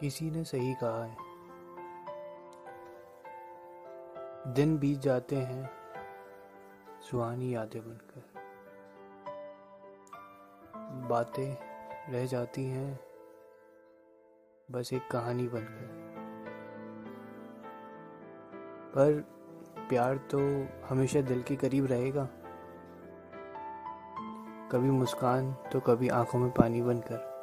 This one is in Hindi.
किसी ने सही कहा है। दिन बीत जाते हैं, सुहानी यादें बनकर। बातें रह जाती हैं, बस एक कहानी बनकर। पर प्यार तो हमेशा दिल के करीब रहेगा। कभी मुस्कान तो कभी आँखों में पानी बनकर।